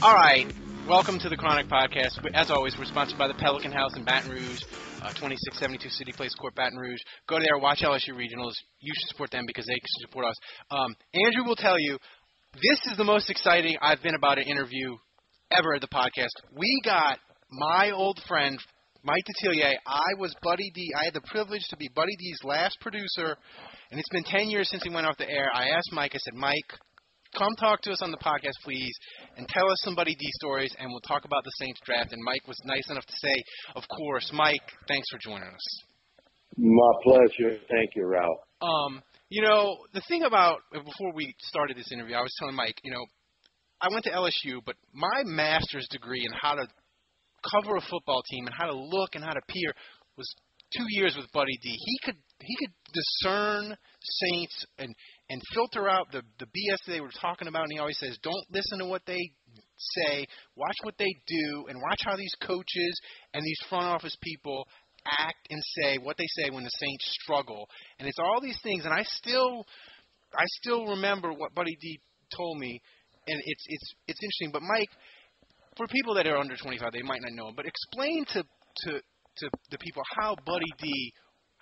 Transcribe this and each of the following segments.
All right. Welcome to the Chronic Podcast. As always, we're sponsored by the Pelican House in Baton Rouge, uh, 2672 City Place Court, Baton Rouge. Go there, watch LSU Regionals. You should support them because they support us. Um, Andrew will tell you, this is the most exciting I've been about an interview ever at the podcast. We got my old friend, Mike Detillier. I was Buddy D. I had the privilege to be Buddy D's last producer, and it's been 10 years since he went off the air. I asked Mike, I said, Mike, come talk to us on the podcast, please, and tell us some Buddy D stories, and we'll talk about the Saints draft. And Mike was nice enough to say, of course, Mike, thanks for joining us. My pleasure. Thank you, Ralph. Um, you know, the thing about before we started this interview, I was telling Mike, you know, I went to LSU, but my master's degree in how to cover a football team and how to look and how to peer two years with Buddy D. He could he could discern Saints and and filter out the the BS they were talking about. And he always says, don't listen to what they say, watch what they do, and watch how these coaches and these front office people act and say what they say when the Saints struggle. And it's all these things. And I still I still remember what Buddy D told me, and it's it's it's interesting. But Mike, for people that are under 25, they might not know him, but explain to to to the people how Buddy D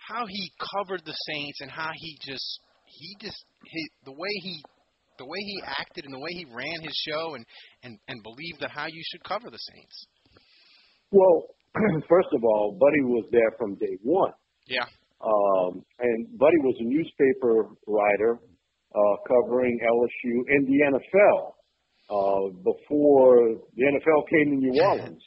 how he covered the Saints and how he just he just he, the way he the way he acted and the way he ran his show and and and believed that how you should cover the Saints. Well, first of all, Buddy was there from day one. Yeah. Um, and Buddy was a newspaper writer uh, covering LSU and the NFL uh, before the NFL came to New Orleans.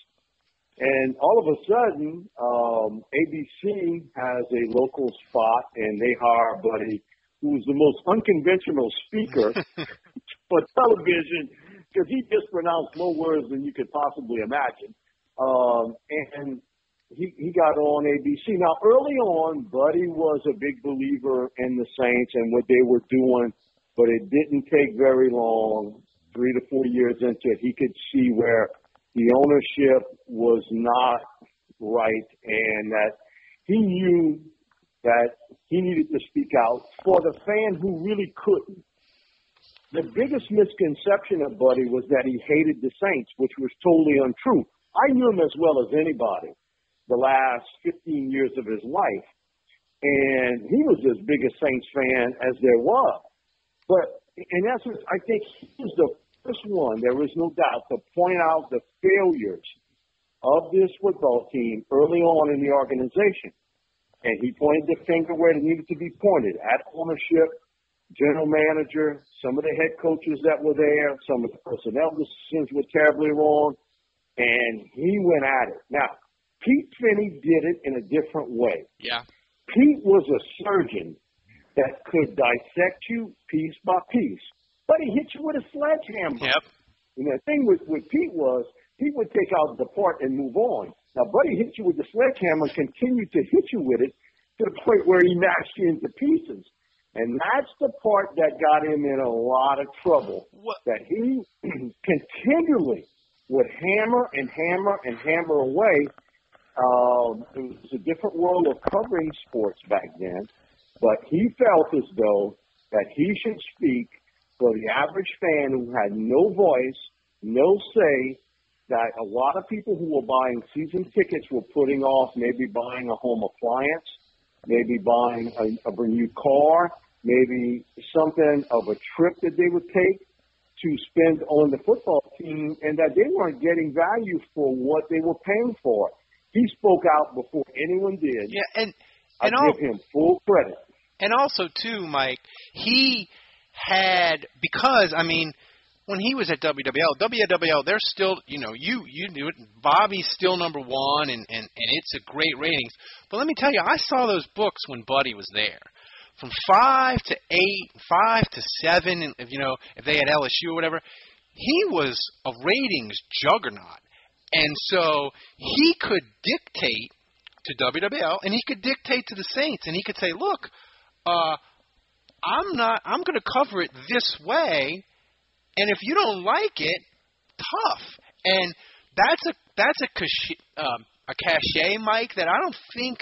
And all of a sudden, um, ABC has a local spot, and they hire Buddy, who's the most unconventional speaker for television, because he just pronounced more words than you could possibly imagine. Um, and he he got on ABC. Now, early on, Buddy was a big believer in the Saints and what they were doing, but it didn't take very long, three to four years into it, he could see where the ownership was not right and that he knew that he needed to speak out for the fan who really couldn't. The biggest misconception of Buddy was that he hated the Saints, which was totally untrue. I knew him as well as anybody the last 15 years of his life. And he was as big a Saints fan as there was. But in essence, I think he was the first one, there is no doubt, to point out the failures of this football team early on in the organization. And he pointed the finger where it needed to be pointed at ownership, general manager, some of the head coaches that were there, some of the personnel decisions were terribly wrong, and he went at it. Now, Pete Finney did it in a different way. Yeah. Pete was a surgeon that could dissect you piece by piece he hit you with a sledgehammer. Yep. And the thing with, with Pete was he would take out the part and move on. Now, Buddy hit you with the sledgehammer and continued to hit you with it to the point where he mashed you into pieces. And that's the part that got him in a lot of trouble. What? That he continually would hammer and hammer and hammer away. Um, it was a different world of covering sports back then, but he felt as though that he should speak for the average fan who had no voice, no say that a lot of people who were buying season tickets were putting off maybe buying a home appliance, maybe buying a, a new car, maybe something of a trip that they would take to spend on the football team and that they weren't getting value for what they were paying for. He spoke out before anyone did. Yeah, and I and all, give him full credit. and also too, Mike, he had because I mean, when he was at WWL, WWL, they're still you know you you knew it. Bobby's still number one, and and and it's a great ratings. But let me tell you, I saw those books when Buddy was there. From five to eight, five to seven, and if you know if they had LSU or whatever, he was a ratings juggernaut, and so he could dictate to WWL, and he could dictate to the Saints, and he could say, "Look, uh, I'm not. I'm going to cover it this way, and if you don't like it, tough." And that's a that's a um, a cachet, Mike, that I don't think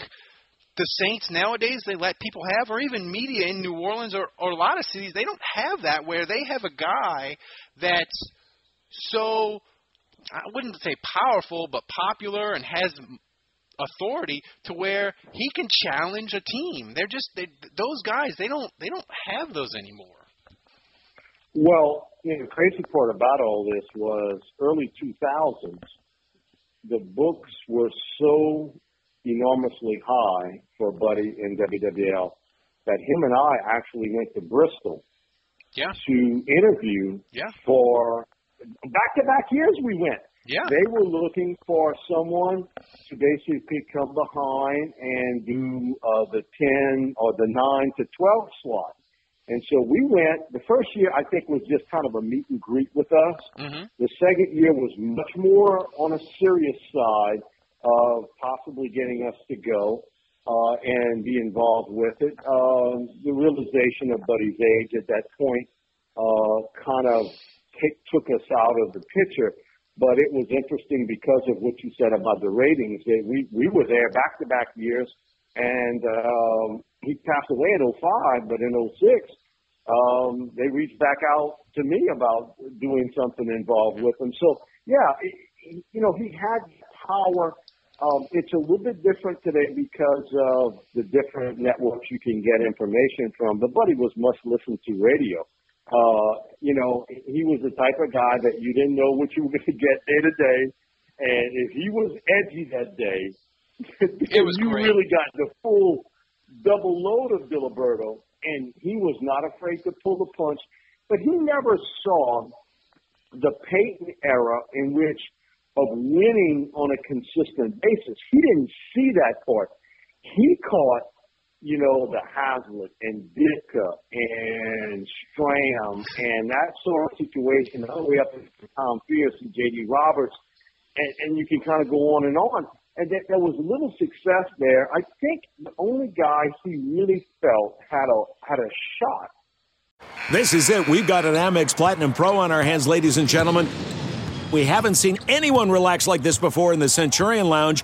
the Saints nowadays they let people have, or even media in New Orleans or, or a lot of cities, they don't have that where they have a guy that's so I wouldn't say powerful, but popular and has authority to where he can challenge a team. They're just they, those guys. They don't they don't have those anymore. Well, you know, the crazy part about all this was early 2000s, the books were so enormously high for Buddy in WWL that him and I actually went to Bristol Yeah, to interview yeah, for back-to-back years we went. Yeah. They were looking for someone to basically come behind and do uh, the 10 or the 9 to 12 slot. And so we went, the first year I think was just kind of a meet and greet with us. hmm The second year was much more on a serious side of possibly getting us to go uh, and be involved with it. Um, the realization of Buddy's age at that point uh, kind of take, took us out of the picture. But it was interesting because of what you said about the ratings. We we were there back to back years, and um, he passed away in '05, but in '06 um, they reached back out to me about doing something involved with him. So yeah, it, you know, he had power. Um, it's a little bit different today because of the different networks you can get information from. But Buddy was much listened to radio. Uh, you know, he was the type of guy that you didn't know what you were going to get day to day. And if he was edgy that day, It was you great. really got the full double load of Diliberto, and he was not afraid to pull the punch. But he never saw the Payton era in which of winning on a consistent basis. He didn't see that part. He caught, you know, the Haslett and Ditka and Stram and that sort of situation all the way up to Tom Fears and J.D. Roberts, and, and you can kind of go on and on. And that there was little success there. I think the only guy he really felt had a had a shot This is it. We've got an Amex Platinum Pro on our hands, ladies and gentlemen. We haven't seen anyone relax like this before in the Centurion Lounge.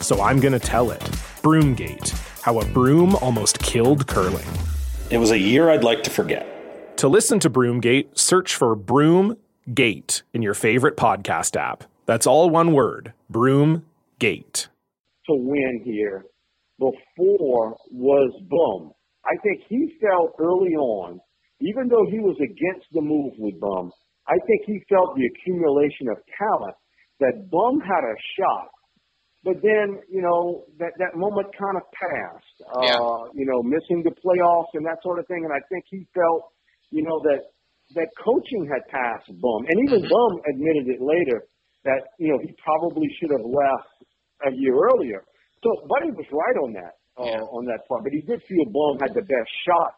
so I'm going to tell it. Broomgate How a Broom Almost Killed Curling. It was a year I'd like to forget. To listen to Broomgate, search for Broomgate in your favorite podcast app. That's all one word Broomgate. to win here before was Bum. I think he felt early on, even though he was against the move with Bum, I think he felt the accumulation of talent that Bum had a shot. But then, you know, that, that moment kind of passed, uh, Yeah. you know, missing the playoffs and that sort of thing. And I think he felt, you know, that, that coaching had passed Bum. And even Bum admitted it later that, you know, he probably should have left a year earlier. So Buddy was right on that, uh, on that part. But he did feel Bum had the best shot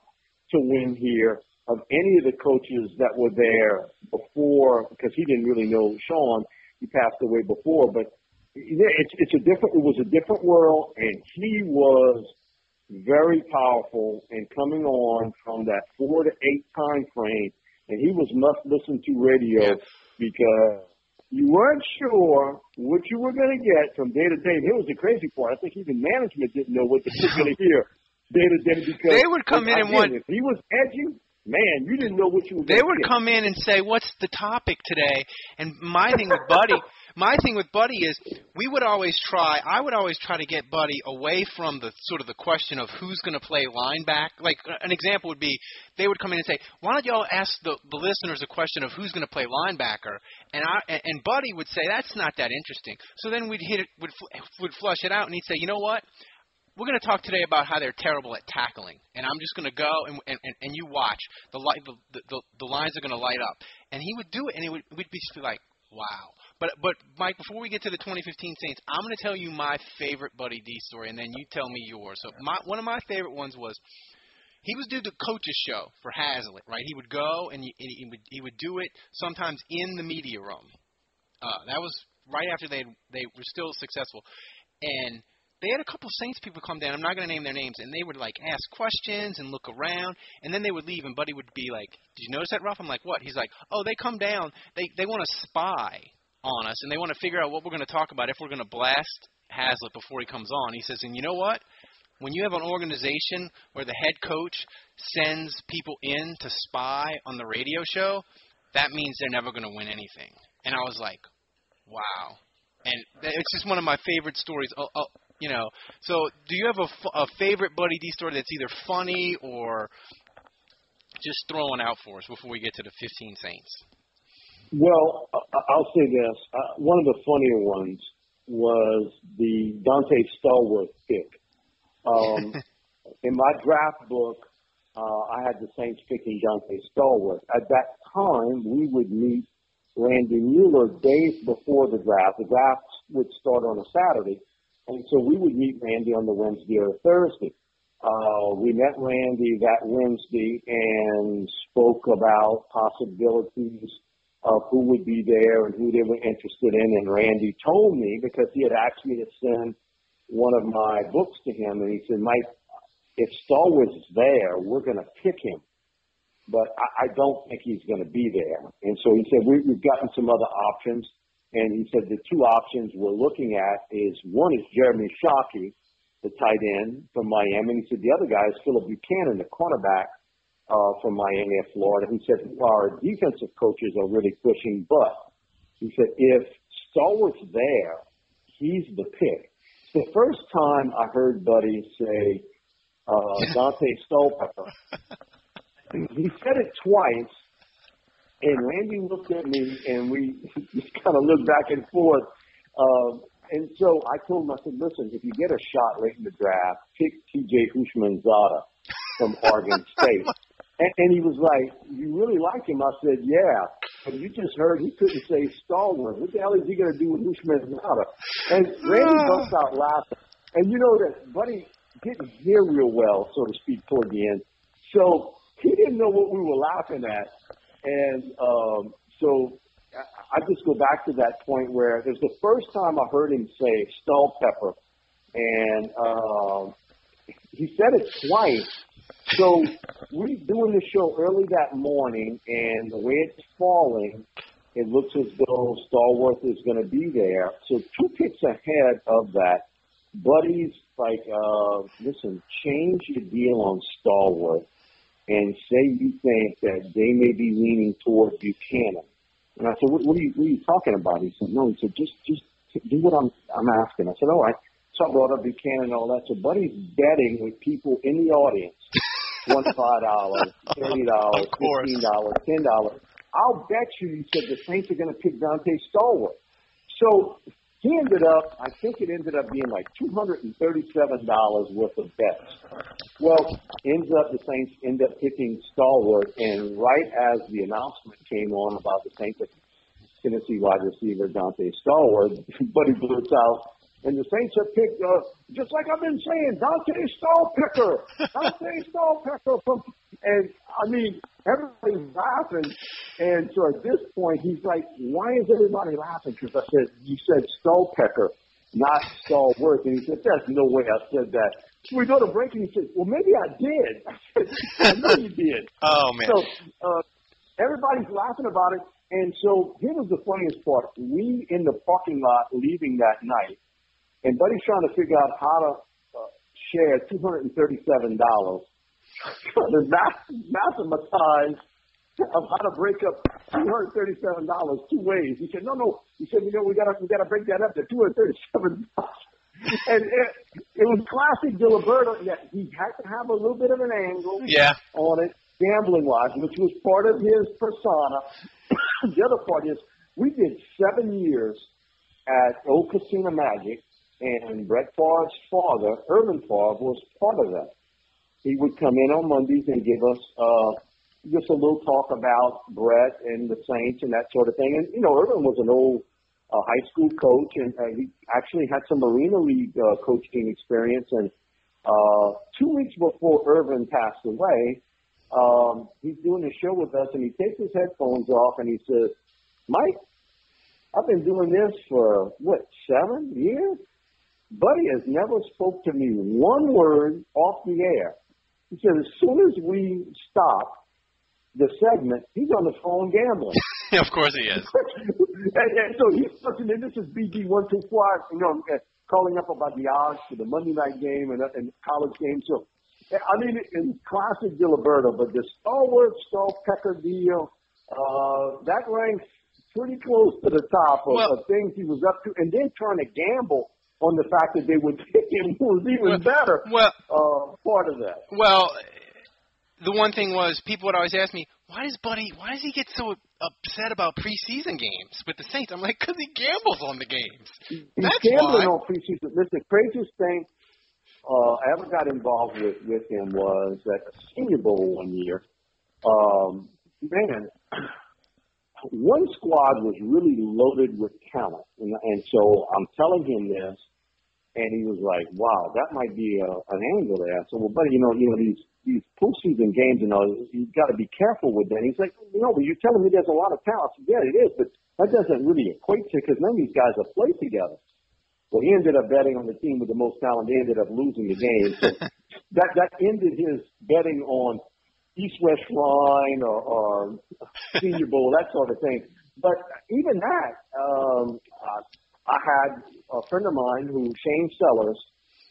to win here of any of the coaches that were there before, because he didn't really know Sean. He passed away before, but yeah, it's it's a different. It was a different world, and he was very powerful and coming on from that four to eight time frame, and he was must listen to radio because you weren't sure what you were going to get from day to day. And here was the crazy part. I think even management didn't know what they were going to hear day to day because They would come in and want- if he was edgy, man, you didn't know what you were. They would get. come in and say, "What's the topic today?" And my thing with Buddy, my thing with Buddy is we would always try. I would always try to get Buddy away from the sort of the question of who's going to play linebacker. Like an example would be, they would come in and say, "Why don't y'all ask the the listeners a question of who's going to play linebacker?" And I and- Buddy would say, "That's not that interesting." So then we'd hit it, would would flush it out, and he'd say, "You know what?" we're going to talk today about how they're terrible at tackling, and I'm just going to go and and, and, and you watch the light the, the the lines are going to light up, and he would do it, and it would we'd be like, wow. But but Mike, before we get to the 2015 Saints, I'm going to tell you my favorite Buddy D story, and then you tell me yours. So my one of my favorite ones was. He was doing the coaches show for Haslett, right? He would go and he, he would he would do it sometimes in the media room. Uh, that was right after they they were still successful, and they had a couple of Saints people come down. I'm not going to name their names, and they would like ask questions and look around, and then they would leave, and Buddy would be like, "Did you notice that, Ruff?" I'm like, "What?" He's like, "Oh, they come down. They they want to spy on us, and they want to figure out what we're going to talk about if we're going to blast Haslett before he comes on." He says, "And you know what?" When you have an organization where the head coach sends people in to spy on the radio show, that means they're never going to win anything. And I was like, wow. And it's just one of my favorite stories. You know, so do you have a, f- a favorite Buddy D story that's either funny or just throwing out for us before we get to the 15 Saints? Well, I'll say this. Uh, one of the funnier ones was the Donte Stallworth pick. Um, in my draft book, uh, I had the Saints picking Donte Stallworth. At that time, we would meet Randy Mueller days before the draft. The draft would start on a Saturday, and so we would meet Randy on the Wednesday or Thursday. Uh, we met Randy that Wednesday and spoke about possibilities of who would be there and who they were interested in. And Randy told me because he had asked me to send one of my books to him, and he said, Mike, if Stallworth is there, we're going to pick him. But I, I don't think he's going to be there. And so he said, we, we've gotten some other options. And he said the two options we're looking at is one is Jeremy Shockey, the tight end from Miami. And he said the other guy is Phillip Buchanon, the cornerback uh, from Miami of Florida. He said our defensive coaches are really pushing, but he said if Stallworth's there, he's the pick. It's the first time I heard Buddy say uh, Donte Stallpepper. he said it twice, and Randy looked at me, and we just kind of looked back and forth. Um, and so I told him, I said, listen, if you get a shot late in the draft, pick T.J. Houshmandzadeh from Oregon State. And, and he was like, you really like him? I said, yeah. But you just heard he couldn't say Stallworth. What the hell is he going to do with Houshmandzadeh? And Randy busts out laughing. And you know that Buddy didn't hear real well, so to speak, toward the end. So he didn't know what we were laughing at. And um, so I just go back to that point where it was the first time I heard him say Stall Pepper. And um, he said it twice. So we doing the show early that morning, and the way it's falling, it looks as though Stallworth is going to be there. So two picks ahead of that, Buddy's like, uh, listen, change your deal on Stallworth and say you think that they may be leaning toward Buchanon. And I said, what, what, are you, what are you talking about? He said, no. He said, just just do what I'm I'm asking. I said, all right. So I brought up Buchanon and all that. So Buddy's betting with people in the audience one five dollars, thirty dollars, fifteen dollars, ten dollars. I'll bet you he said the Saints are going to pick Donte Stallworth. So he ended up, I think it ended up being like two hundred and thirty-seven dollars worth of bets. Well, ends up the Saints end up picking Stallworth, and right as the announcement came on about the Saints Tennessee wide receiver Donte Stallworth, Buddy blurts out, and the Saints have picked, uh, just like I've been saying, Donte Stallpicker, Donte Stallpicker from, and I mean, everybody's laughing. And so at this point, he's like, why is everybody laughing? Because I said, you said Stallpecker, not Stallworth. And he said, there's no way I said that. So we go to break and he said, well, maybe I did. I said, I know you did. Oh, man. So, uh, everybody's laughing about it. And so here was the funniest part. We in the parking lot leaving that night, and Buddy's trying to figure out how to uh, share two hundred and thirty-seven dollars. trying to math- mathematize of how to break up two hundred thirty-seven dollars two ways. He said, "No, no." He said, "You know, we gotta we gotta break that up to two hundred thirty-seven dollars." And it, it was classic Diliberto. Yeah, he had to have a little bit of an angle Yeah. on it, gambling wise, which was part of his persona. the other part is we did seven years at Old Casino Magic, and Brett Favre's father, Irvin Favre, was part of that. He would come in on Mondays and give us uh, just a little talk about Brett and the Saints and that sort of thing. And you know, Irvin was an old uh, high school coach, and uh, he actually had some Marina League uh, coaching experience. And uh, two weeks before Irvin passed away, um, he's doing a show with us, and he takes his headphones off and he says, "Mike, I've been doing this for what seven years. Buddy has never spoke to me one word off the air. He said as soon as we stop the segment, he's on the phone gambling." of course he is. and, and so he's listening. This is BD one two five. You know, uh, calling up about the odds for the Monday night game and, uh, and college game. So, I mean, it, it's classic Diliberto. But the Stallworth Stallpecker deal, uh, that ranks pretty close to the top of, Well- of things he was up to, and then trying to gamble on the fact that they would pick him was even better. Well, uh, part of that. Well, the one thing was people would always ask me, why does Buddy, why does he get so upset about preseason games with the Saints? I'm like, because he gambles on the games. He's That's gambling why. on preseason. Listen, the craziest thing uh, I ever got involved with with him was at the Senior Bowl one year. Um, man, one squad was really loaded with talent, and, and so I'm telling him this, and he was like, "Wow, that might be a, an angle there." I said, "Well, buddy, you know, you know these these postseason games, you know, you've got to be careful with that." He's like, "You know, but you're telling me there's a lot of talent." I said, "Yeah, it is, but that doesn't really equate to because none of these guys have played together." Well, he ended up betting on the team with the most talent. They ended up losing the game. So that that ended his betting on East West Shrine or, or Senior Bowl, that sort of thing. But even that, um, uh, I had a friend of mine who Shane Sellers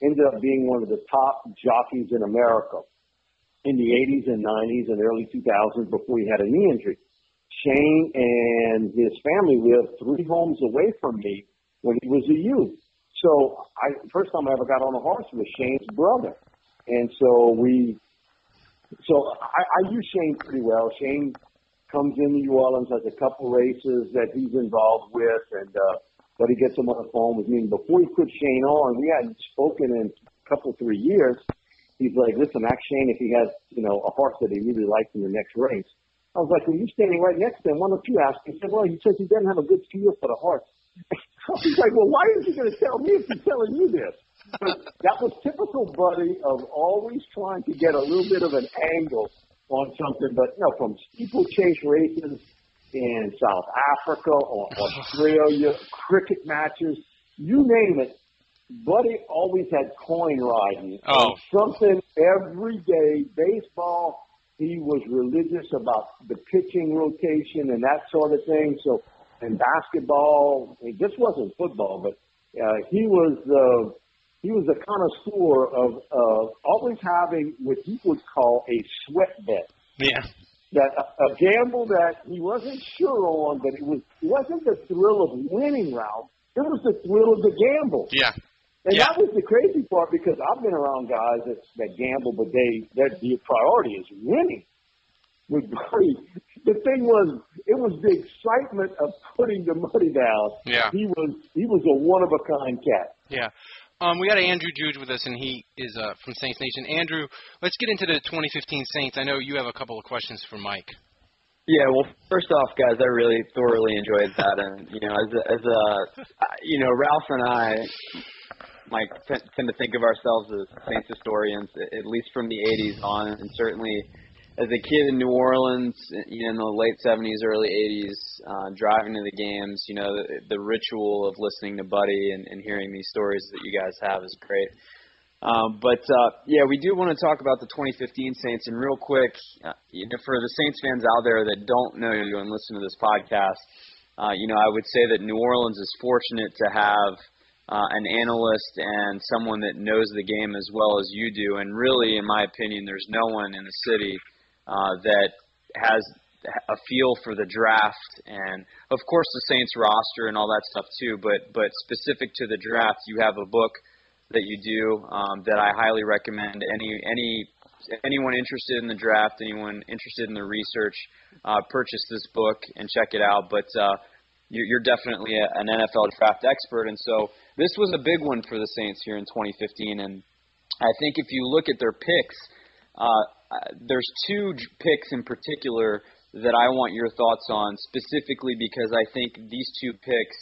ended up being one of the top jockeys in America in the 80s and 90s and early 2000s before he had a knee injury. Shane and his family lived three homes away from me when he was a youth. So I first time I ever got on a horse was Shane's brother, and so we, so I, I use Shane pretty well. Shane comes in New Orleans, has a couple races that he's involved with, and uh, but he gets him on the phone with me. And before he put Shane on, we hadn't spoken in a couple three years. He's like, listen, ask Shane if he has you know a horse that he really likes in the next race. I was like, well, you standing right next to him. Why don't you ask? He said, well, he says he doesn't have a good feel for the horse. Was like, well, why is he going to tell me if he's telling you this? But that was typical Buddy of always trying to get a little bit of an angle on something. But you know, from steeplechase races in South Africa or Australia, cricket matches, you name it, Buddy always had coin riding. Oh. Something every day. Baseball, he was religious about the pitching rotation and that sort of thing. So, in basketball, it just wasn't football, but uh, he was uh, he was a connoisseur of uh, always having what he would call a sweat bet Yeah. That a, a gamble that he wasn't sure on, but it was it wasn't the thrill of winning, Ralph. It was the thrill of the gamble. Yeah. And Yeah. that was the crazy part because I've been around guys that, that gamble, but they their the priority is winning. With the thing was, it was the excitement of putting the money down. Yeah. he was he was a one of a kind cat. Yeah. Um, we got Andrew Juge with us, and he is uh, from Saints Nation. Andrew, let's get into the 2015 Saints. I know you have a couple of questions for Mike. Yeah, well, first off, guys, I really thoroughly enjoyed that, and you know, as a, as a, uh, you know, Ralph and I, Mike, t- tend to think of ourselves as Saints historians, at least from the '80s on, and certainly as a kid in New Orleans, you know, in the late '70s, early '80s, uh, driving to the games, you know, the, the ritual of listening to Buddy and, and hearing these stories that you guys have is great. Um, but uh, yeah, we do want to talk about the 2015 Saints. And real quick, uh, you know, for the Saints fans out there that don't know you and listen to this podcast, uh, you know, I would say that New Orleans is fortunate to have uh, an analyst and someone that knows the game as well as you do. And really, in my opinion, there's no one in the city uh, that has a feel for the draft and of course the Saints roster and all that stuff too but but specific to the draft you have a book that you do um, that I highly recommend. Any any anyone interested in the draft anyone interested in the research uh, purchase this book and check it out. But uh, you're, definitely an NFL draft expert. And so this was a big one for the Saints here in 2015 and I think if you look at their picks uh, uh, there's two picks in particular that I want your thoughts on, specifically because I think these two picks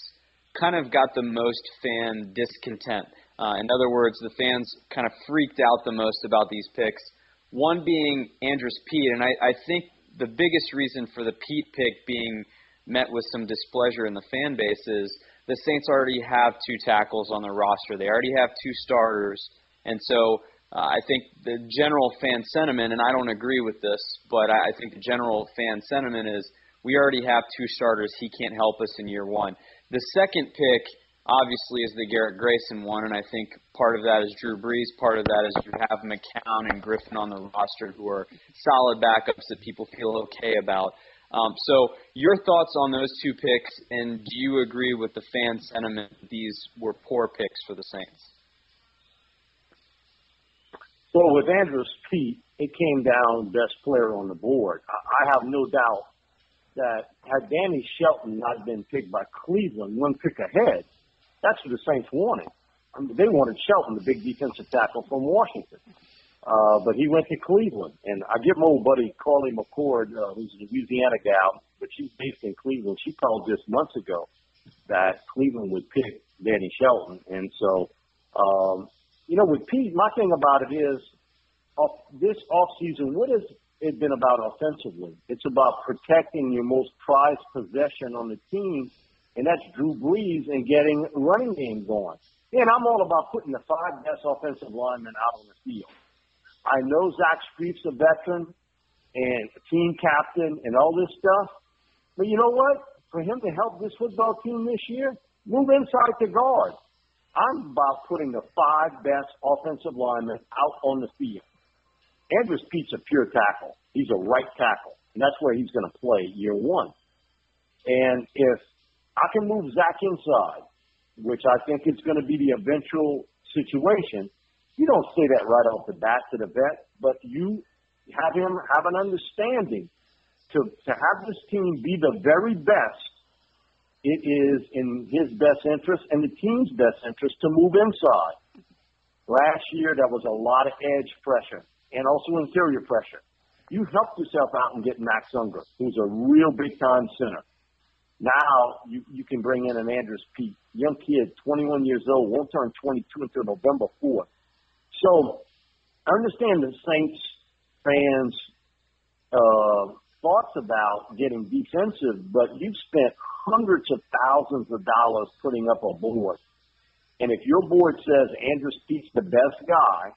kind of got the most fan discontent. Uh, in other words, the fans kind of freaked out the most about these picks. One being Andrus Peat, and I, I think the biggest reason for the Peat pick being met with some displeasure in the fan base is the Saints already have two tackles on their roster. They already have two starters, and so uh, I think the general fan sentiment, and I don't agree with this, but I, I think the general fan sentiment is we already have two starters. He can't help us in year one. The second pick, obviously, is the Garrett Grayson one, and I think part of that is Drew Brees. Part of that is you have McCown and Griffin on the roster who are solid backups that people feel okay about. Um, so, your thoughts on those two picks, and do you agree with the fan sentiment that these were poor picks for the Saints? Well, with Andrus Peat, it came down best player on the board. I, have no doubt that had Danny Shelton not been picked by Cleveland, one pick ahead, that's what the Saints wanted. I mean, they wanted Shelton, the big defensive tackle from Washington. Uh, but he went to Cleveland. And I get my old buddy Carly McCord, uh, who's a Louisiana gal, but she's based in Cleveland. She called just months ago that Cleveland would pick Danny Shelton. And so, um, you know, with Peat, my thing about it is, off, this offseason, what has it been about offensively? It's about protecting your most prized possession on the team, and that's Drew Brees and getting running game going. And I'm all about putting the five best offensive linemen out on the field. I know Zach Strief's a veteran and a team captain and all this stuff, but you know what? For him to help this football team this year, move inside the guard. I'm about putting the five best offensive linemen out on the field. Andrus Peat's a pure tackle. He's a right tackle, and that's where he's going to play year one. And if I can move Zach inside, which I think is going to be the eventual situation, you don't say that right off the bat to the vet, but you have him have an understanding to to have this team be the very best. It is in his best interest and the team's best interest to move inside. Last year, there was a lot of edge pressure and also interior pressure. You helped yourself out and get Max Unger, who's a real big time center. Now you, you can bring in an Andrus Peat, young kid, 21 years old, won't turn 22 until November 4th. So I understand the Saints fans' uh, thoughts about getting defensive, but you've spent hundreds of thousands of dollars putting up a board. And if your board says Andrus Peat's the best guy,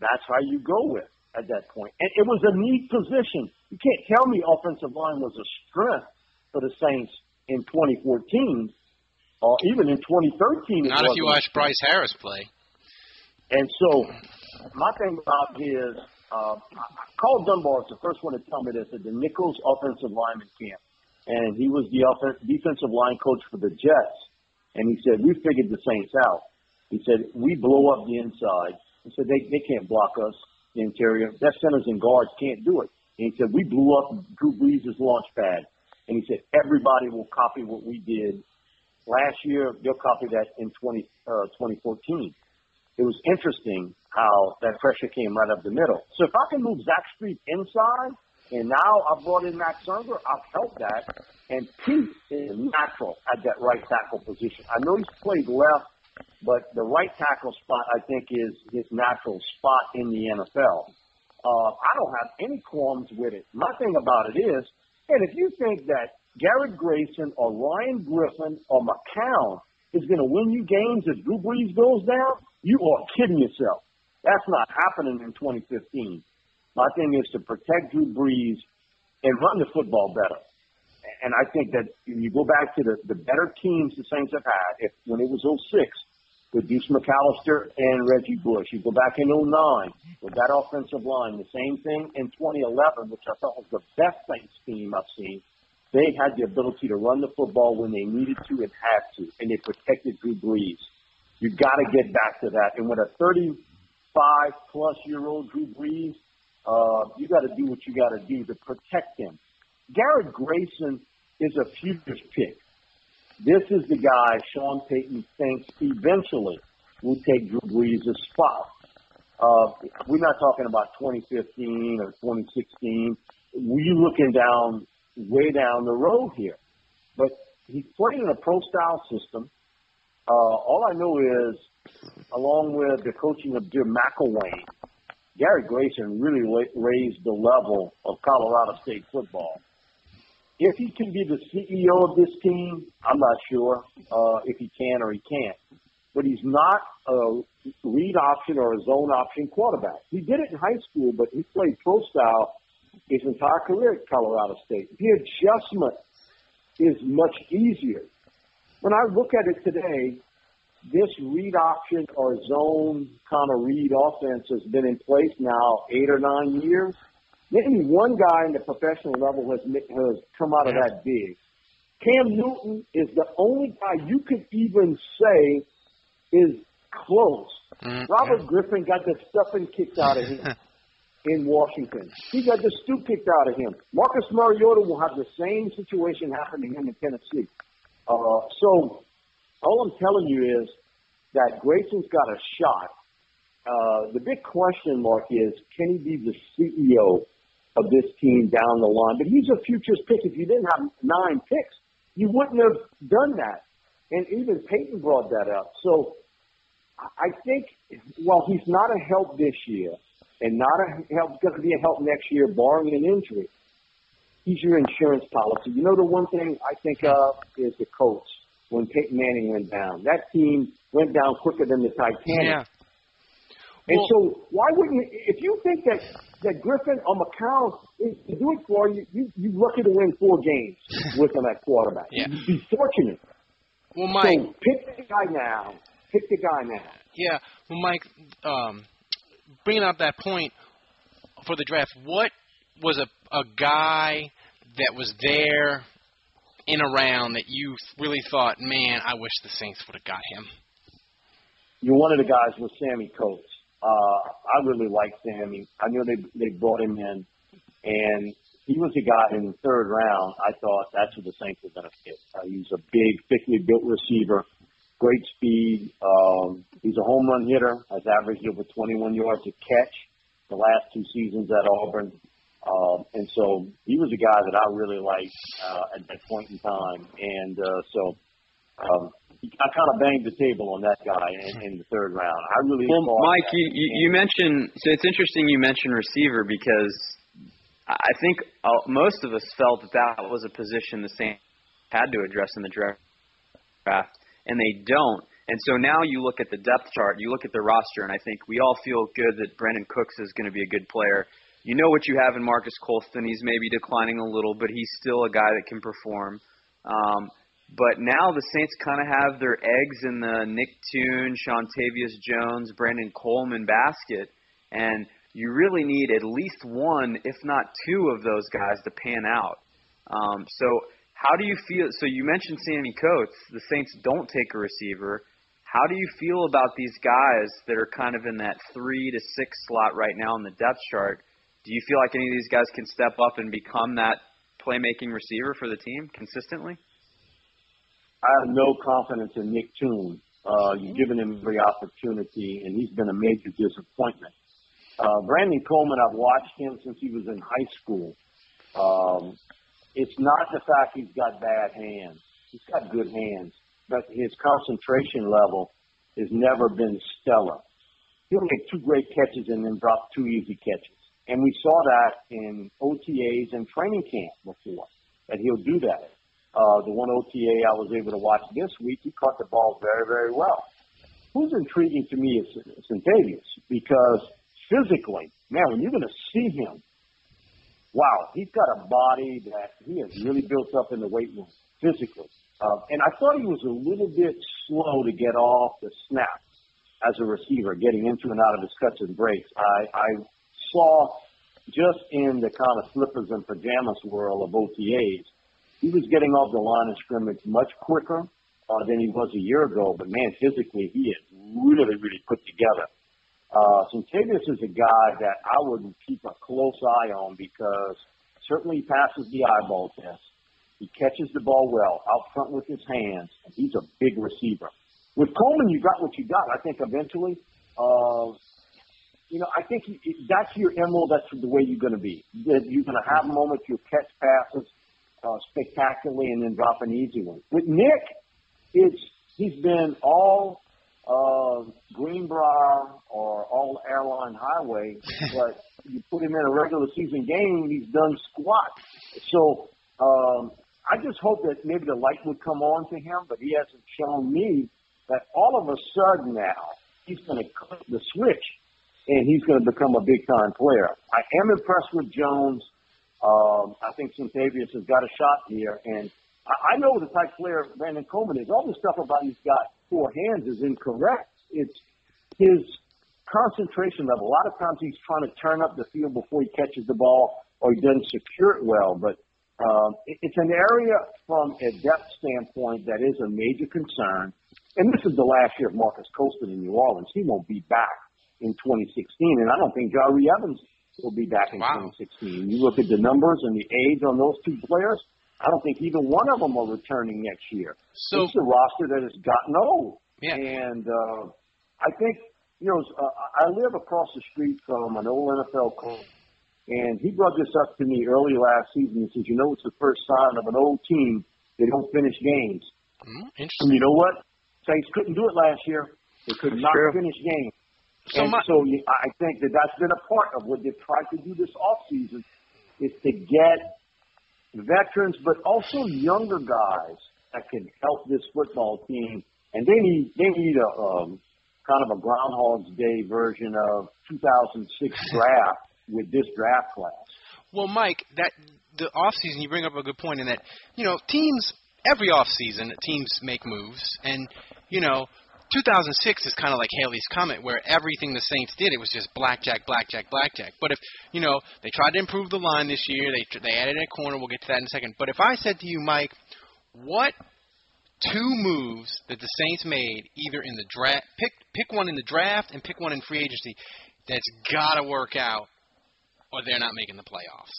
that's how you go with at that point. And it was a neat position. You can't tell me offensive line was a strength for the Saints in 2014, or even in 2013. Not if you watch Bryce Harris play. And so, my thing about is, Karl Dunbar is the first one to tell me this at the Nichols offensive lineman camp. And he was the offen- defensive line coach for the Jets. And he said, we figured the Saints out. He said, we blow up the inside. He said, they, they can't block us, the interior. Their centers and guards can't do it. And he said, we blew up Drew Brees' launch pad. And he said, everybody will copy what we did last year. They'll copy that in 20, uh, 2014. It was interesting how that pressure came right up the middle. So if I can move Zach Strief inside, and now I've brought in Max Unger, I've helped that. And Peat is natural at that right tackle position. I know he's played left, but the right tackle spot, I think, is his natural spot in the NFL. Uh, I don't have any qualms with it. My thing about it is, and if you think that Garrett Grayson or Ryan Griffin or McCown is going to win you games if Drew Brees goes down, you are kidding yourself. That's not happening in 2015. My thing is to protect Drew Brees and run the football better. And I think that if you go back to the, the better teams the Saints have had, if when it was 06, with Deuce McAllister and Reggie Bush. You go back in 09 with that offensive line, the same thing in 2011, which I thought was the best Saints team I've seen. They had the ability to run the football when they needed to and had to, and they protected Drew Brees. You got to get back to that. And with a 35 plus year old Drew Brees, uh, you got to do what you got to do to protect him. Garrett Grayson is a futures pick. This is the guy Sean Payton thinks eventually will take Drew Brees' spot. Uh, we're not talking about 2015 or 2016. We're looking down, way down the road here. But he's playing in a pro style system. Uh, all I know is, along with the coaching of Jim McElwain, Gary Grayson really raised the level of Colorado State football. If he can be the CEO of this team, I'm not sure uh, if he can or he can't. But he's not a read option or a zone option quarterback. He did it in high school, but he played pro style his entire career at Colorado State. The adjustment is much easier. When I look at it today, this read option or zone kind of read offense has been in place now eight or nine years. Maybe one guy in the professional level has has come out of that big. Cam Newton is the only guy you could even say is close. Mm-hmm. Robert Griffin got the stuffing kicked out of him in Washington. He got the stoop kicked out of him. Marcus Mariota will have the same situation happen to him in Tennessee. Uh, so all I'm telling you is that Grayson's got a shot. Uh, the big question mark is, can he be the CEO of this team down the line. But he's a futures pick. If you didn't have nine picks, you wouldn't have done that. And even Payton brought that up. So I think while he's not a help this year and not a help, going to be a help next year, barring an injury, he's your insurance policy. You know, the one thing I think of is the Colts when Peyton Manning went down. That team went down quicker than the Titanic. Yeah. And well, so why wouldn't if you think that that Griffin or McCown is to do it for you, you you lucky to win four games with him at quarterback. Yeah. You'd be fortunate. Well, Mike, so pick the guy now. Pick the guy now. Yeah. Well, Mike, um, bringing up that point for the draft, what was a a guy that was there in around that you really thought, man, I wish the Saints would have got him? You're one of the guys was Sammy Coates. Uh, I really like Sammy. I know they they brought him in, and he was a guy in the third round. I thought that's what the Saints were going to get. Uh, he's a big, thickly built receiver, great speed. Um, he's a home run hitter. Has averaged over 21 yards a catch the last two seasons at Auburn. Um, and so he was a guy that I really liked uh, at that point in time. And uh, so um, I kind of banged the table on that guy in, in the third round. I really well, Mike, you, you you mentioned so it's interesting you mentioned receiver because I think uh, most of us felt that that was a position the Saints had to address in the draft, and they don't. And so now you look at the depth chart, you look at the roster, and I think we all feel good that Brandin Cooks is going to be a good player. You know what you have in Marques Colston. He's maybe declining a little, but he's still a guy that can perform. Um, but now the Saints kind of have their eggs in the Nick Toon, Seantavius Jones, Brandon Coleman basket, and you really need at least one, if not two, of those guys to pan out. Um, so how do you feel? So you mentioned Sammy Coates. The Saints don't take a receiver. how do you feel about these guys that are kind of in that three to six slot right now in the depth chart? Do you feel like any of these guys can step up and become that playmaking receiver for the team consistently? I have no confidence in Nick Toon. Uh, you've given him every opportunity, and he's been a major disappointment. Uh, Brandon Coleman, I've watched him since he was in high school. Um, it's not the fact he's got bad hands. He's got good hands, but his concentration level has never been stellar. He'll make two great catches and then drop two easy catches. And we saw that in OTAs and training camp before, that he'll do that. Uh, the one OTA I was able to watch this week, he caught the ball very, very well. Who's intriguing to me is Seantavius because physically, man, when you're going to see him, wow, he's got a body that he has really built up in the weight room physically. Uh, and I thought he was a little bit slow to get off the snap as a receiver, getting into and out of his cuts and breaks. I, I saw just in the kind of slippers and pajamas world of OTAs he was getting off the line of scrimmage much quicker uh, than he was a year ago. But man, physically, he is really, really put together. Uh, Seantavius is a guy that I would keep a close eye on because certainly he passes the eyeball test. He catches the ball well out front with his hands, and he's a big receiver. With Coleman, you got what you got. I think eventually, uh, you know, I think that's your emerald. That's the way you're going to be. You're going to have moments. You'll catch passes uh, spectacularly and then drop an easy one. With Nick, it's he's been all uh, Greenbrier or all airline highway, but you put him in a regular season game, he's done squat. So um, I just hope that maybe the light would come on to him, but he hasn't shown me that all of a sudden now he's going to click the switch and he's going to become a big time player. I am impressed with Jones. Um, I think Seantavius has got a shot here, and I, I know the type player Brandon Coleman is. All the stuff about he's got four hands is incorrect. It's his concentration level. A lot of times he's trying to turn up the field before he catches the ball, or he doesn't secure it well. But um, it, it's an area from a depth standpoint that is a major concern. And this is the last year of Marques Colston in New Orleans. He won't be back in 2016, and I don't think Jahri Evans will be back in wow. 2016. You look at the numbers and the age on those two players. I don't think even one of them are returning next year. So it's a roster that has gotten old. Yeah. And uh, I think you know uh, I live across the street from an old NFL coach, and he brought this up to me early last season. He says, "You know, it's the first sign of an old team they don't finish games." Mm, interesting. And you know what? Saints couldn't do it last year. They could not true. finish games. So and my, so I think that that's been a part of what they've tried to do this off season is to get veterans, but also younger guys that can help this football team. And they need they need a um, kind of a Groundhog's Day version of 2006 draft with this draft class. Well, Mike, that the off season you bring up a good point in that you know teams every off season teams make moves and you know 2006 is kind of like Halley's Comet, where everything the Saints did, it was just blackjack, blackjack, blackjack. But if you know they tried to improve the line this year, they they added a corner. We'll get to that in a second. But if I said to you, Mike, what two moves that the Saints made, either in the draft, pick pick one in the draft and pick one in free agency, that's got to work out, or they're not making the playoffs.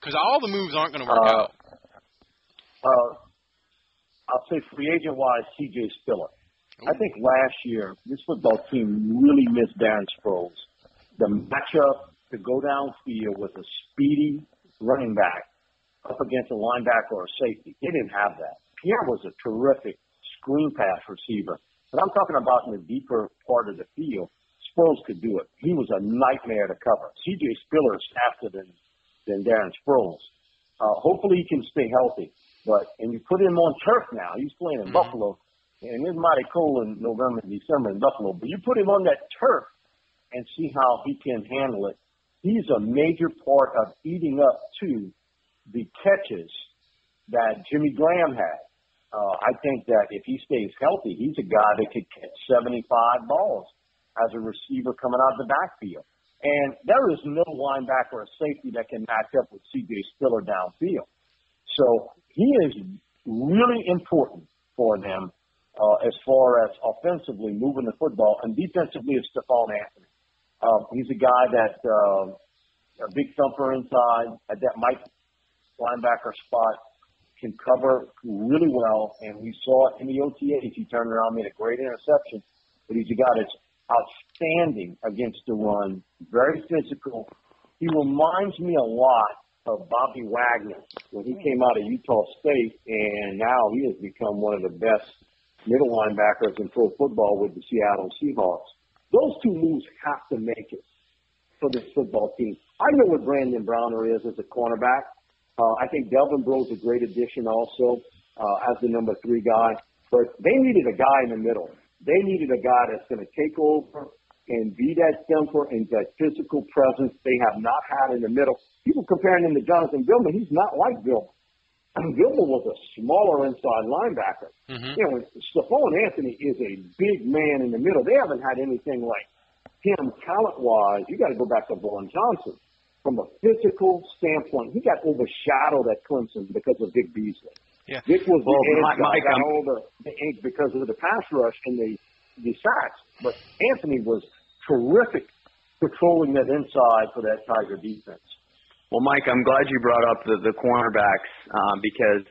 Because all the moves aren't going to work uh, out. Uh, I'll say free agent wise, C.J. Spiller. I think last year this football team really missed Darren Sproles. The matchup to go downfield with a speedy running back up against a linebacker or a safety, they didn't have that. Pierre was a terrific screen pass receiver, but I'm talking about in the deeper part of the field. Sproles could do it. He was a nightmare to cover. C.J. Spiller is faster than than Darren Sproles. Uh, hopefully he can stay healthy. But and you put him on turf now. He's playing in mm-hmm. Buffalo and it's mighty cold in November and December in Buffalo. But you put him on that turf and see how he can handle it. He's a major part of eating up to the catches that Jimmy Graham had. Uh, I think that if he stays healthy, he's a guy that could catch 75 balls as a receiver coming out of the backfield. And there is no linebacker or safety that can match up with C.J. Spiller downfield. So he is really important for them uh, as far as offensively moving the football, and defensively is Stephone Anthony. Uh, he's a guy that uh, a big thumper inside at that Mike linebacker spot can cover really well, and we saw it in the OTAs. He turned around, made a great interception, but he's a guy that's outstanding against the run, very physical. He reminds me a lot of Bobby Wagner when he came out of Utah State, and now he has become one of the best middle linebackers in pro football with the Seattle Seahawks. Those two moves have to make it for this football team. I know what Brandon Browner is as a cornerback. Uh, I think Delvin Breaux's a great addition also uh, as the number three guy. But they needed a guy in the middle. They needed a guy that's going to take over and be that temper and that physical presence they have not had in the middle. People comparing him to Jonathan Vilma, he's not like Vilma. Vilma was a smaller inside linebacker. Mm-hmm. You know, Stephone Anthony is a big man in the middle. They haven't had anything like him talent-wise. You got to go back to Vaughn Johnson. From a physical standpoint, he got overshadowed at Clemson because of Vic Beasley. Yeah. Vic was Well, the Mike- Mike, got all the, the ink because of the pass rush and the the sacks. But Anthony was terrific patrolling that inside for that Tiger defense. Well, Mike, I'm glad you brought up the the cornerbacks um, because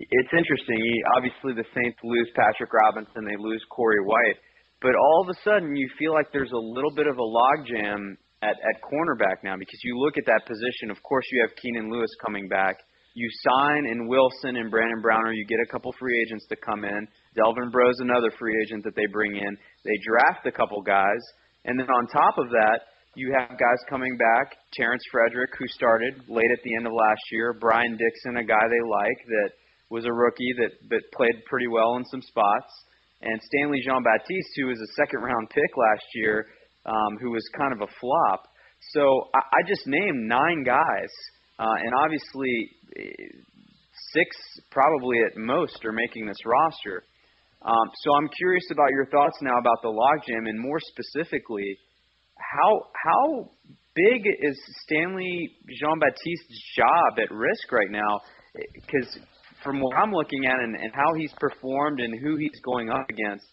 it's interesting. Obviously, the Saints lose Patrick Robinson, they lose Corey White, but all of a sudden you feel like there's a little bit of a logjam at at cornerback now because you look at that position. Of course, you have Keenan Lewis coming back. You sign in Wilson and Brandon Browner. You get a couple free agents to come in. Delvin Breaux's another free agent that they bring in. They draft a couple guys, and then on top of that, you have guys coming back. Terrence Frederick, who started late at the end of last year. Brian Dixon, a guy they like that was a rookie that that played pretty well in some spots. And Stanley Jean Baptiste, who was a second round pick last year, um, who was kind of a flop. So I, I just named nine guys, uh, and obviously eh, six probably at most are making this roster. Um, so I'm curious about your thoughts now about the logjam, and more specifically, how how big is Stanley Jean Baptiste's job at risk right now? Because from what I'm looking at and, and how he's performed and who he's going up against,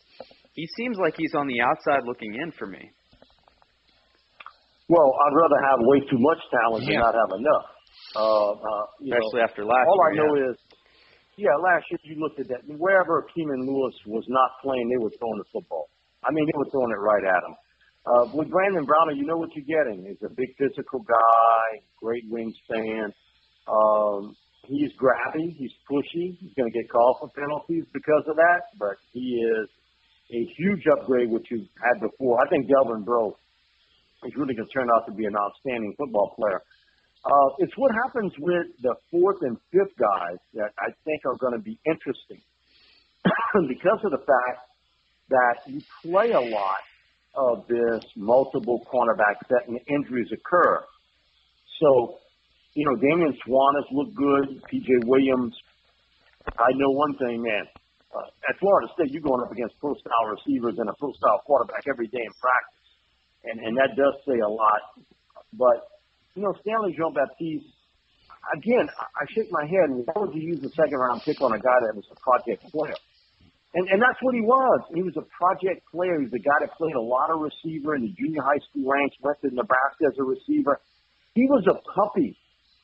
he seems like he's on the outside looking in for me. Well, I'd rather have way too much talent Yeah. than not have enough. Uh, uh, you Especially know, after last all year, All I know yeah. is, yeah, last year you looked at that. Wherever Keenan Lewis was not playing, they were throwing the football. I mean, they were throwing it right at him. Uh, with Brandon Browner, you know what you're getting. He's a big physical guy, great wingspan. Um, he's grabby, he's pushy. He's going to get called for penalties because of that, but he is a huge upgrade which you had before. I think Delvin Breaux is really going to turn out to be an outstanding football player. Uh, it's what happens with the fourth and fifth guys that I think are going to be interesting because of the fact that you play a lot of this multiple cornerback set and injuries occur. So, you know, Damian Swann has looked good. PJ Williams, I know one thing, man. Uh, at Florida State, you're going up against pro style receivers and a pro style quarterback every day in practice. And, and that does say a lot. But, you know, Stanley Jean Baptiste, again, I, I shake my head. Why would you use a second round pick on a guy that was a project player? And, and that's what he was. He was a project player. He was a guy that played a lot of receiver in the junior high school ranks, went to Nebraska as a receiver. He was a puppy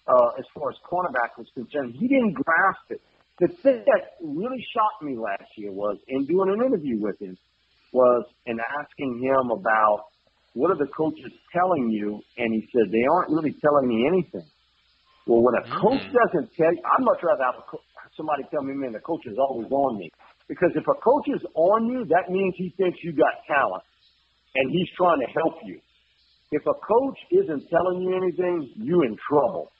uh, as far as cornerback was concerned. He didn't grasp it. The thing that really shocked me last year was in doing an interview with him was in asking him about what are the coaches telling you, and he said they aren't really telling me anything. Well, when a coach doesn't tell you, I'd much rather have a co- somebody tell me, man, the coach is always on me. Because if a coach is on you, that means he thinks you got talent, and he's trying to help you. If a coach isn't telling you anything, you in trouble.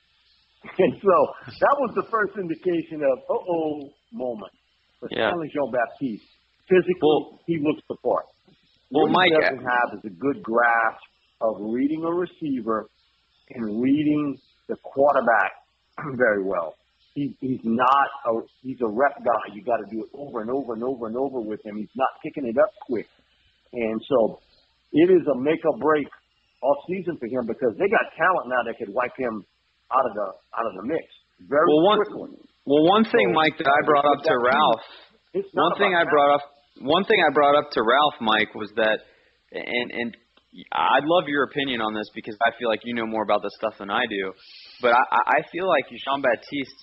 And so that was the first indication of uh oh moment for Yeah. Stanley Jean Baptiste. Physically, he looks the part. Well, what Mike, he doesn't have is a good grasp of reading a receiver and reading the quarterback very well. He, he's not a he's a rep guy. You got to do it over and over and over and over with him. He's not picking it up quick, and so it is a make or break off season for him because they got talent now that could wipe him out of the out of the mix very Well, one- quickly. Well, one thing, So, Mike, that I brought up to Ralph. One thing I brought up. one thing I brought up to Ralph, Mike, was that, and and I'd love your opinion on this because I feel like you know more about this stuff than I do. But I, I feel like Jean Baptiste,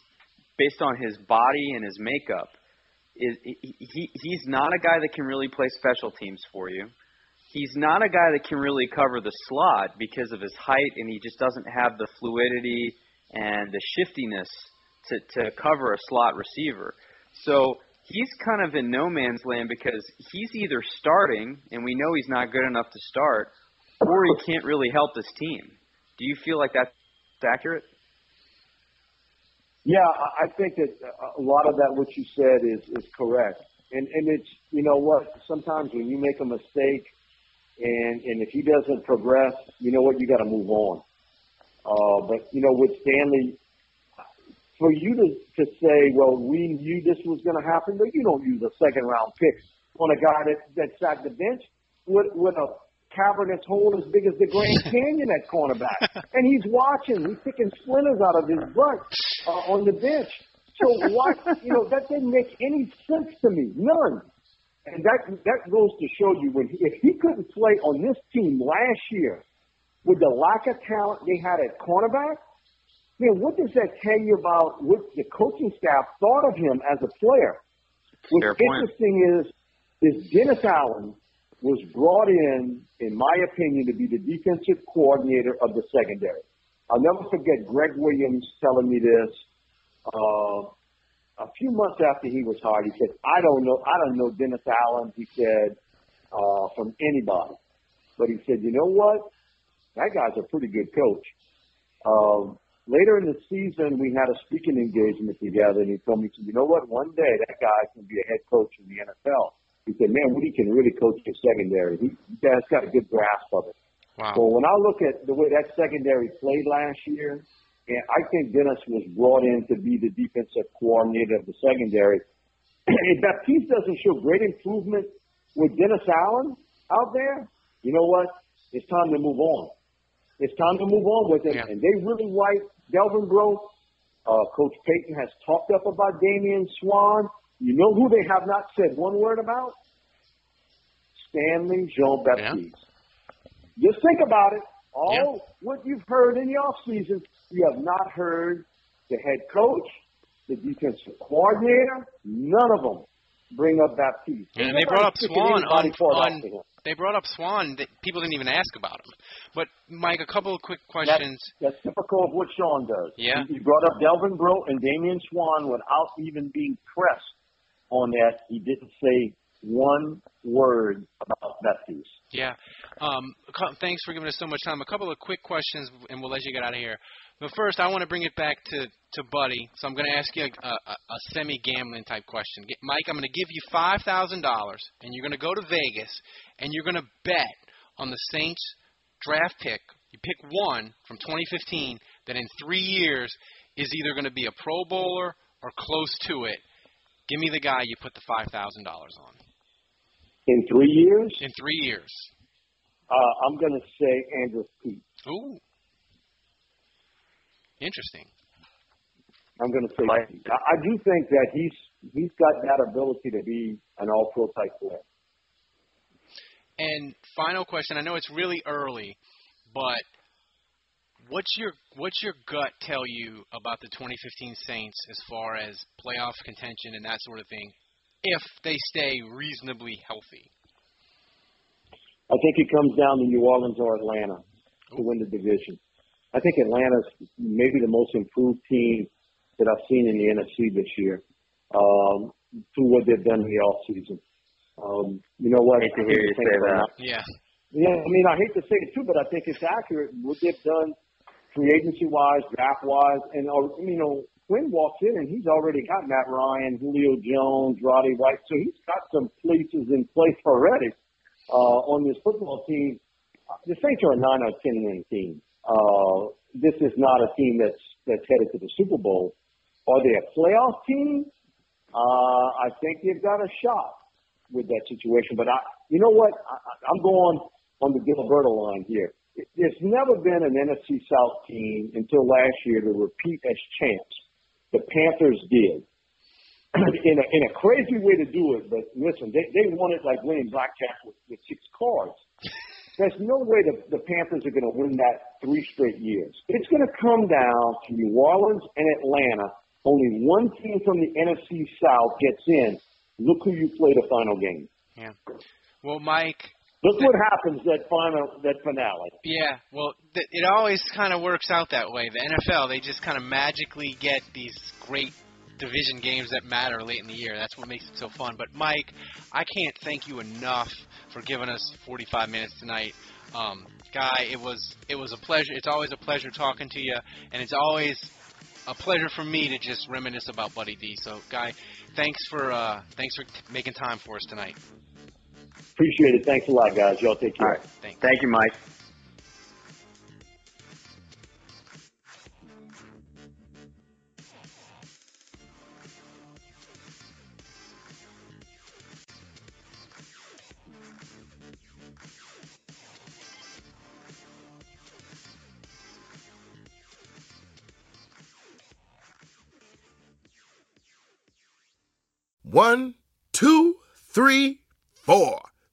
based on his body and his makeup, is he he's not a guy that can really play special teams for you. He's not a guy that can really cover the slot because of his height, and he just doesn't have the fluidity and the shiftiness to to cover a slot receiver. So he's kind of in no man's land because he's either starting, and we know he's not good enough to start, or he can't really help his team. Do you feel like that's accurate? Yeah, I think that a lot of that what you said is is correct, and and it's you know what sometimes when you make a mistake, and and if he doesn't progress, you know what you got to move on. Uh, but you know with Stanley, for you to to say, well, we knew this was going to happen, but you don't use a second round pick on a guy that that sat the bench with with a cavernous hole as big as the Grand Canyon at cornerback. and he's watching. He's picking splinters out of his butt uh, on the bench. So what? You know that didn't make any sense to me. None. And that that goes to show you when he, if he couldn't play on this team last year with the lack of talent they had at cornerback, man, what does that tell you about what the coaching staff thought of him as a player? What's interesting is is Dennis Allen was brought in, in my opinion, to be the defensive coordinator of the secondary. I'll never forget Gregg Williams telling me this uh, a few months after he was hired. He said, "I don't know, I don't know Dennis Allen." He said uh, from anybody, but he said, "You know what? That guy's a pretty good coach." Um, later in the season, we had a speaking engagement together, and he told me, "You know what? One day that guy can be a head coach in the NFL." He said, man, Woody can really coach the secondary. He, has got a good grasp of it. Wow. So when I look at the way that secondary played last year, and I think Dennis was brought in to be the defensive coordinator of the secondary. if Baptiste doesn't show great improvement with Dennis Allen out there, you know what? It's time to move on. It's time to move on with him. Yeah. And they really like Delvin Breaux. Uh, Coach Payton has talked up about Damian Swann. You know who they have not said one word about? Stanley Jean Baptiste. Yeah. Just think about it. All yeah. what you've heard in the offseason, you have not heard the head coach, the defensive coordinator, none of them bring up Baptiste. And they brought up Swann on, on they brought up Swann that people didn't even ask about him. But Mike, a couple of quick questions. That's, that's typical of what Sean does. Yeah. He, he brought up Delvin Breaux and Damian Swann without even being pressed on that. He didn't say one word about that piece. Yeah. Um, thanks for giving us so much time. A couple of quick questions, and we'll let you get out of here. But first, I want to bring it back to, to Buddy. So I'm going to ask you a, a, a semi gambling type question. Mike, I'm going to give you $5,000, and you're going to go to Vegas, and you're going to bet on the Saints draft pick. You pick one from 2015 that in three years is either going to be a Pro Bowler or close to it Give me the guy you put the five thousand dollars on. In three years? In three years. Uh, I'm going to say Andrus Peat. Ooh. Interesting. I'm going to say I, I do think that he's he's got that ability to be an all-pro type player. And final question. I know it's really early, but What's your what's your gut tell you about the 2015 Saints as far as playoff contention and that sort of thing, if they stay reasonably healthy? I think it comes down to New Orleans or Atlanta to win the division. I think Atlanta's maybe the most improved team that I've seen in the NFC this year um, through what they've done in the offseason. Um, you know what? I hate to hear you say that. Yeah. Yeah, I mean, I hate to say it too, but I think it's accurate. What they've done free agency wise, draft wise, and uh, you know Quinn walks in and he's already got Matt Ryan, Julio Jones, Roddy White, so he's got some pieces in place already uh, on this football team. The Saints are a nine out of ten win team. Uh, this is not a team that's that's headed to the Super Bowl. Are they a playoff team? Uh, I think they've got a shot with that situation. But I, you know what? I, I'm going on the Diliberto line here there's never been an NFC South team until last year to repeat as champs. The Panthers did. in a in a crazy way to do it. But listen, they they want it like winning blackjack with, with six cards. There's no way the, the Panthers are going to win that three straight years. It's going to come down to New Orleans and Atlanta. Only one team from the NFC South gets in. Look who you play the final game. Yeah. Well, Mike. Look what happens that final that finale. Yeah. Well, th- it always kind of works out that way. The NFL, they just kind of magically get these great division games that matter late in the year. That's what makes it so fun. But Mike, I can't thank you enough for giving us 45 minutes tonight. Um, guy, it was it was a pleasure. It's always a pleasure talking to you, and it's always a pleasure for me to just reminisce about Buddy D. So, guy, thanks for uh, thanks for t- making time for us tonight. Appreciate it. Thanks a lot, guys. Y'all take care. All right. Thank you, Mike. One, two, three, four.